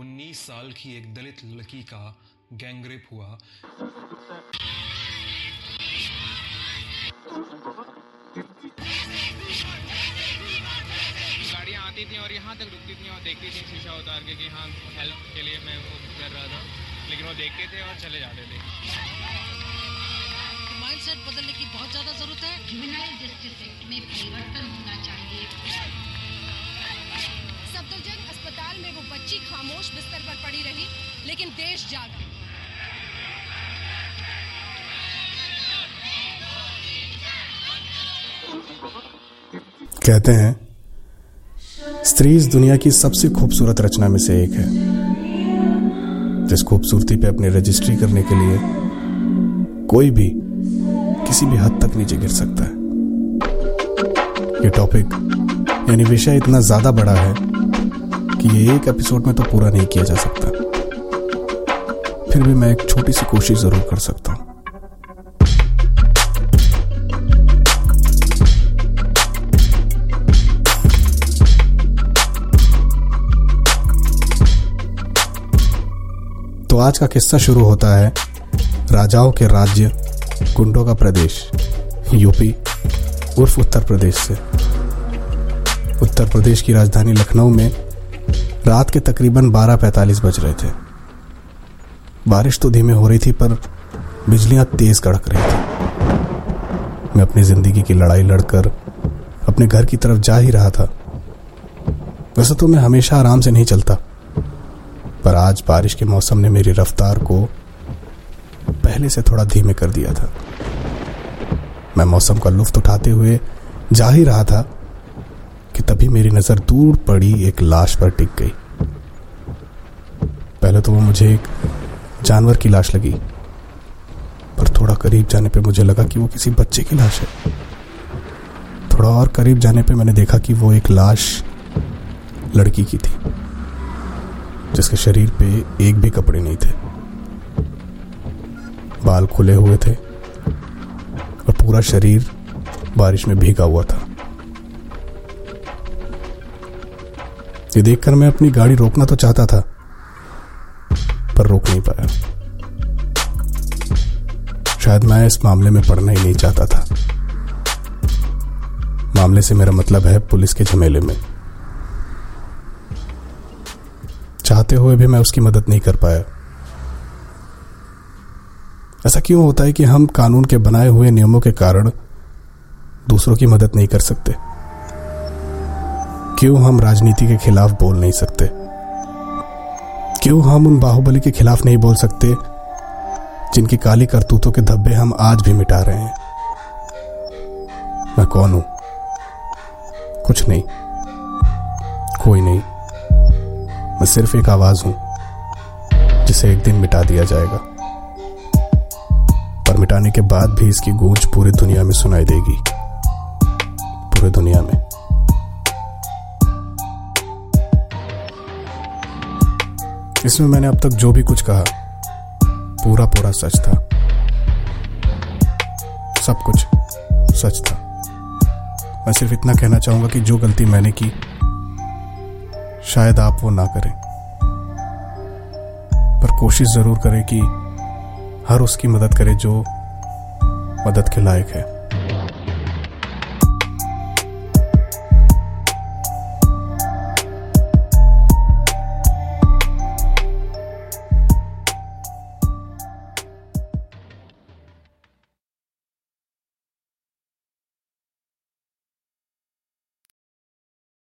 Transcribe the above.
उन्नीस साल की एक दलित लड़की का गैंगरेप हुआ। गाड़ियाँ आती थी और यहाँ तक रुकती थी और देखती थी शीशा उतार के कि हाँ हेल्प के लिए मैं वो कर रहा था। लेकिन वो देखते थे और चले जाते थे। माइंडसेट बदलने की बहुत ज़्यादा ज़रूरत है। जस्टिस एक्ट में परिवर्तन खामोश बिस्तर पर पड़ी रही, लेकिन देश जागा। कहते हैं, स्त्री इस दुनिया की सबसे खूबसूरत रचना में से एक है, जिस खूबसूरती पे अपनी रजिस्ट्री करने के लिए कोई भी किसी भी हद तक नीचे गिर सकता है। ये टॉपिक यानी विषय इतना ज़्यादा बड़ा है कि ये एक एपिसोड में तो पूरा नहीं किया जा सकता। फिर भी मैं एक छोटी सी कोशिश ज़रूर कर सकता हूँ। तो आज का किस्सा शुरू होता है राजाओं के राज्य कुंडों का प्रदेश, यूपी, उर्फ़ उत्तर प्रदेश से। उत्तर प्रदेश की राजधानी लखनऊ में रात के तकरीबन 12:45 बज रहे थे। बारिश तो धीमे हो रही थी, पर बिजलियाँ तेज कड़क रही थी। मैं अपनी ज़िंदगी की लड़ाई लड़कर अपने घर की तरफ़ जा ही रहा था। वैसे तो मैं हमेशा आराम से नहीं चलता, पर आज बारिश के मौसम ने मेरी रफ्तार को पहले से थोड़ा धीमे कर दिया था। मैं मौसम का लुफ्त उठाते हुए जा ही रहा था कि तभी मेरी नज़र दूर पड़ी, एक लाश पर टिक गई। पहले तो वो मुझे एक जानवर की लाश लगी, पर थोड़ा करीब जाने पे मुझे लगा कि वो किसी बच्चे की लाश है। थोड़ा और करीब जाने पे मैंने देखा कि वो एक लाश लड़की की थी, जिसके शरीर पे एक भी कपड़े नहीं थे। बाल खुले हुए थे और पूरा शरीर बारिश में भीगा हुआ था। ये देखकर मैं अपनी गाड़ी रोकना तो चाहता था, पर रोक नहीं पाया। शायद मैं इस मामले में पढ़ना ही नहीं चाहता था। मामले से मेरा मतलब है पुलिस के झमेले में। चाहते हुए भी मैं उसकी मदद नहीं कर पाया। ऐसा क्यों होता है कि हम कानून के बनाए हुए नियमों के कारण दूसरों की मदद नहीं कर सकते? क्यों हम राजनीति के खिलाफ बोल नहीं सकते? क्यों हम उन बाहुबली के खिलाफ नहीं बोल सकते, जिनकी काली करतूतों के धब्बे हम आज भी मिटा रहे हैं? मैं कौन हूँ? कुछ नहीं। कोई नहीं। मैं सिर्फ़ एक आवाज़ हूँ, जिसे एक दिन मिटा दिया जाएगा। पर मिटाने के बाद भी इसकी गूंज पूरी दुनिया में सुनाई देगी। पूरी दुनिया में। इसमें मैंने अब तक जो भी कुछ कहा, पूरा पूरा सच था। सब कुछ सच था। मैं सिर्फ़ इतना कहना चाहूँगा कि जो गलती मैंने की, शायद आप वो ना करें। पर कोशिश ज़रूर करें कि हर उसकी मदद करे जो मदद के लायक है।